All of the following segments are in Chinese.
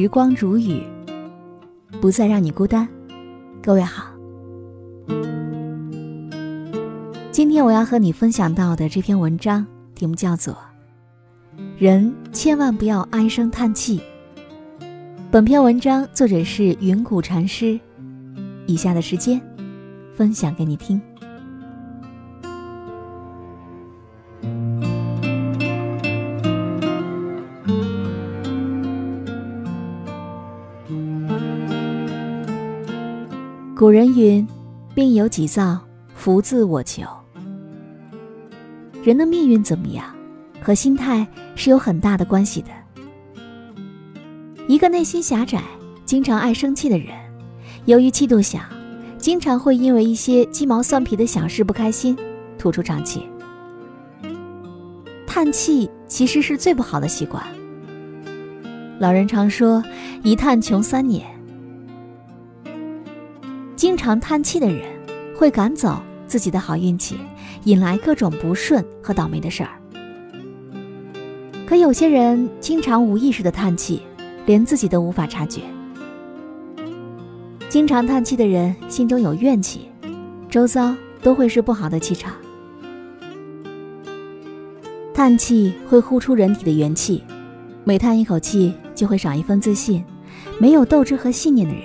时光如雨，不再让你孤单。各位好，今天我要和你分享到的这篇文章题目叫做《人千万不要唉声叹气》。本篇文章作者是云谷禅师。以下的时间，分享给你听。古人云：“病有己造，福自我求。”人的命运怎么样，和心态是有很大的关系的。一个内心狭窄、经常爱生气的人，由于气度小，经常会因为一些鸡毛蒜皮的小事不开心，吐出长气。叹气其实是最不好的习惯。老人常说：“一叹穷三年。”经常叹气的人会赶走自己的好运气，引来各种不顺和倒霉的事儿。可有些人经常无意识的叹气，连自己都无法察觉。经常叹气的人心中有怨气，周遭都会是不好的气场。叹气会呼出人体的元气，每叹一口气就会少一分自信。没有斗志和信念的人，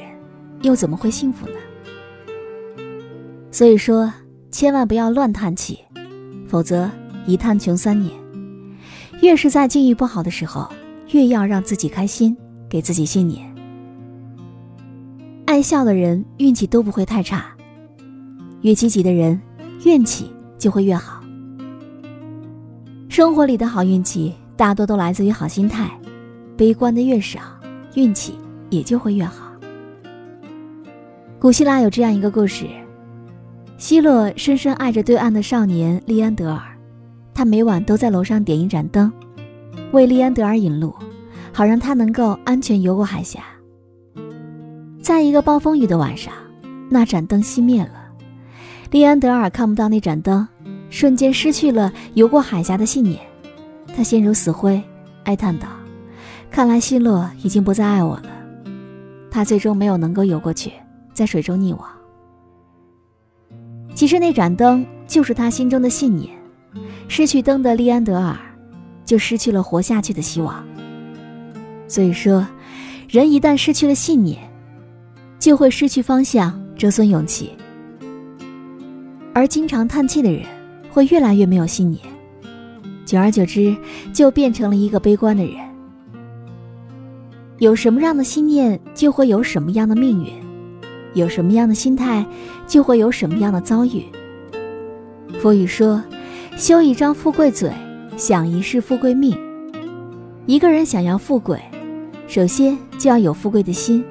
又怎么会幸福呢？所以说，千万不要乱叹气，否则一叹穷三年。越是在境遇不好的时候，越要让自己开心，给自己信念。爱笑的人运气都不会太差，越积极的人运气就会越好。生活里的好运气大多都来自于好心态，悲观的越少，运气也就会越好。古希腊有这样一个故事。希洛深深爱着对岸的少年利安德尔，他每晚都在楼上点一盏灯，为利安德尔引路，好让他能够安全游过海峡。在一个暴风雨的晚上，那盏灯熄灭了，利安德尔看不到那盏灯，瞬间失去了游过海峡的信念，他陷入死灰，哀叹道：“看来希洛已经不再爱我了。”他最终没有能够游过去，在水中溺亡。其实那盏灯就是他心中的信念，失去灯的利安德尔，就失去了活下去的希望。所以说，人一旦失去了信念，就会失去方向，折损勇气。而经常叹气的人，会越来越没有信念，久而久之，就变成了一个悲观的人。有什么样的信念，就会有什么样的命运。有什么样的心态，就会有什么样的遭遇。佛语说：“修一张富贵嘴，享一世富贵命。”一个人想要富贵，首先就要有富贵的心。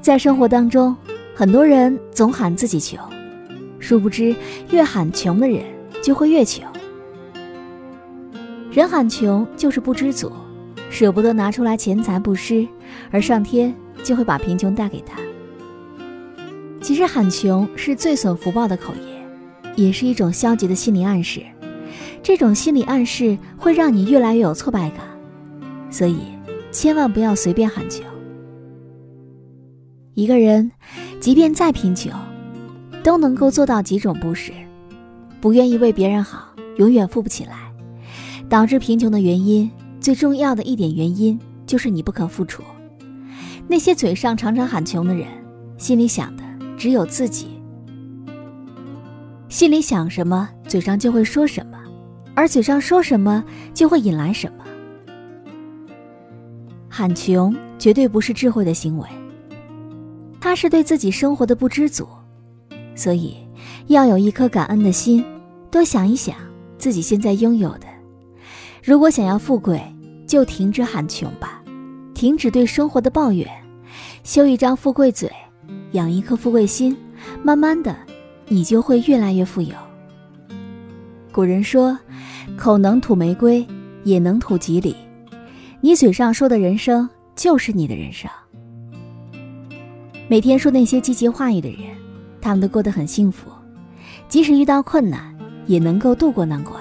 在生活当中，很多人总喊自己穷，殊不知越喊穷的人就会越穷。人喊穷就是不知足，舍不得拿出来钱财布施，而上天。就会把贫穷带给他。其实喊穷是最损福报的口业，也是一种消极的心理暗示。这种心理暗示会让你越来越有挫败感，所以千万不要随便喊穷。一个人即便再贫穷，都能够做到几种不是：不愿意为别人好，永远富不起来。导致贫穷的原因，最重要的一点原因就是你不肯付出。那些嘴上常常喊穷的人，心里想的只有自己。心里想什么，嘴上就会说什么，而嘴上说什么，就会引来什么。喊穷绝对不是智慧的行为，他是对自己生活的不知足。所以，要有一颗感恩的心，多想一想自己现在拥有的。如果想要富贵，就停止喊穷吧。停止对生活的抱怨，修一张富贵嘴，养一颗富贵心，慢慢的，你就会越来越富有。古人说：“口能吐玫瑰，也能吐吉利。”你嘴上说的人生，就是你的人生。每天说那些积极话语的人，他们都过得很幸福，即使遇到困难，也能够度过难关。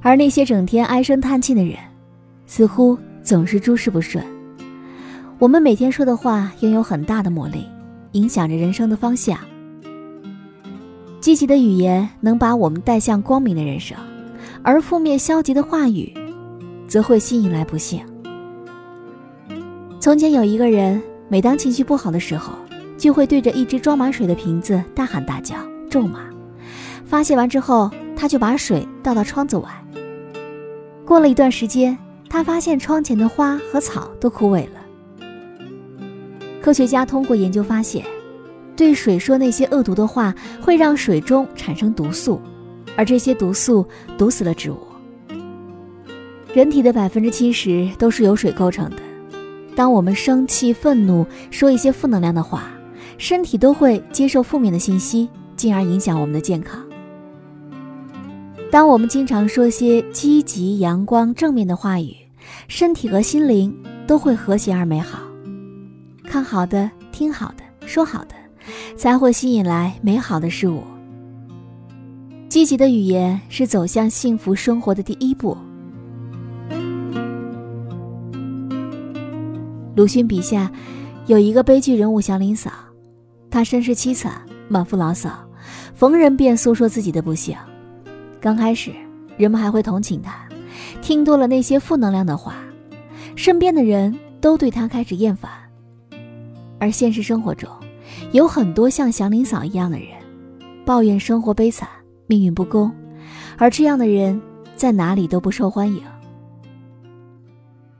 而那些整天唉声叹气的人，似乎。总是诸事不顺。我们每天说的话拥有很大的魔力，影响着人生的方向。积极的语言能把我们带向光明的人生，而负面消极的话语，则会吸引来不幸。从前有一个人，每当情绪不好的时候，就会对着一只装满水的瓶子大喊大叫、咒骂。发泄完之后，他就把水倒到窗子外。过了一段时间，他发现窗前的花和草都枯萎了。科学家通过研究发现，对水说那些恶毒的话，会让水中产生毒素，而这些毒素毒死了植物。人体的百分之七十都是由水构成的。当我们生气、愤怒，说一些负能量的话，身体都会接受负面的信息，进而影响我们的健康。当我们经常说些积极、阳光、正面的话语，身体和心灵都会和谐而美好。看好的，听好的，说好的，才会吸引来美好的事物。积极的语言是走向幸福生活的第一步。鲁迅笔下有一个悲剧人物祥林嫂，她身世凄惨，满腹牢骚，逢人便诉说自己的不幸。刚开始，人们还会同情她，听多了那些负能量的话，身边的人都对她开始厌烦。而现实生活中，有很多像祥林嫂一样的人，抱怨生活悲惨，命运不公，而这样的人在哪里都不受欢迎。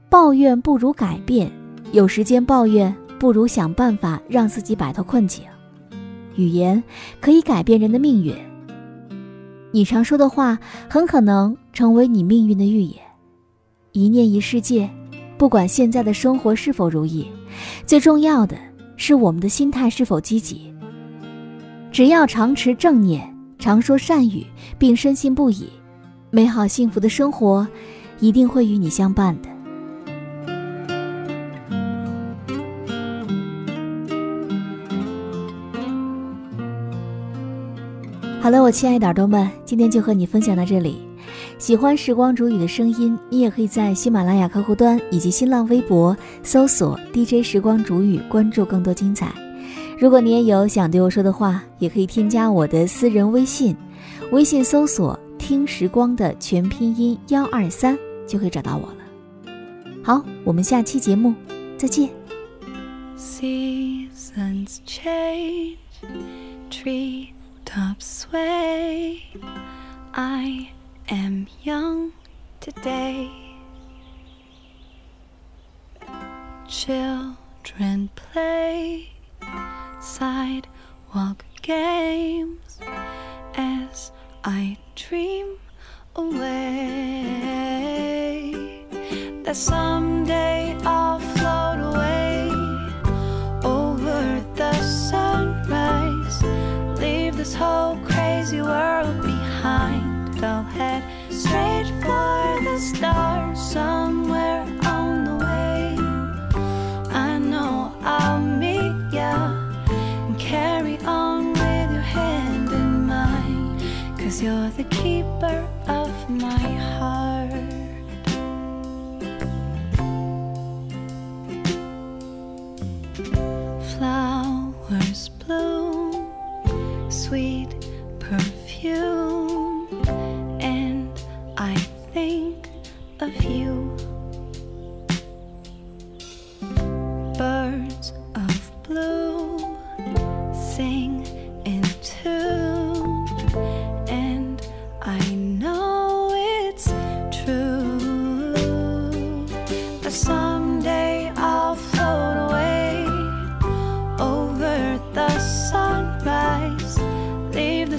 抱怨不如改变，有时间抱怨不如想办法让自己摆脱困境。语言可以改变人的命运，你常说的话很可能成为你命运的预言。一念一世界，不管现在的生活是否如意，最重要的。是我们的心态是否积极？只要常持正念，常说善语，并深信不疑，美好幸福的生活一定会与你相伴的。好了，我亲爱的耳朵们，今天就和你分享到这里。喜欢时光煮雨的声音，你也可以在喜马拉雅客户端以及新浪微博搜索 DJ 时光煮雨，关注更多精彩。如果你也有想对我说的话，也可以添加我的私人微信，微信搜索“听时光”的全拼音幺二三，就可以找到我了。好，我们下期节目再见。Seasons change, tree tops sway, I. am young today. Children play sidewalk games as I dream away that someday I'll you're the keeper of my heart.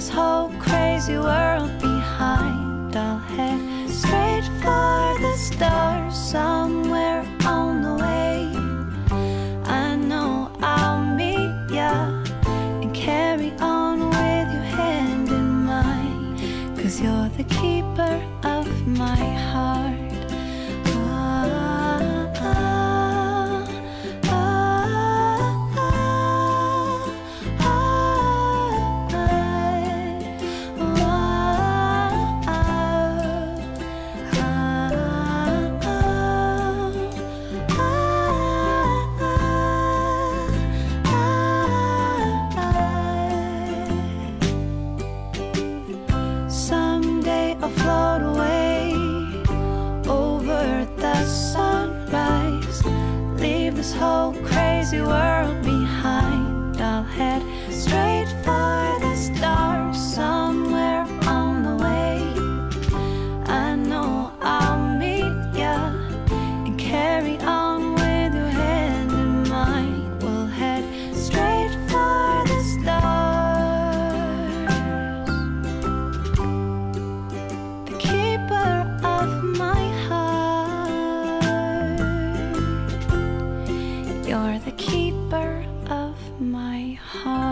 This whole crazy world behind. I'll head straight for the stars You're the keeper of my heart.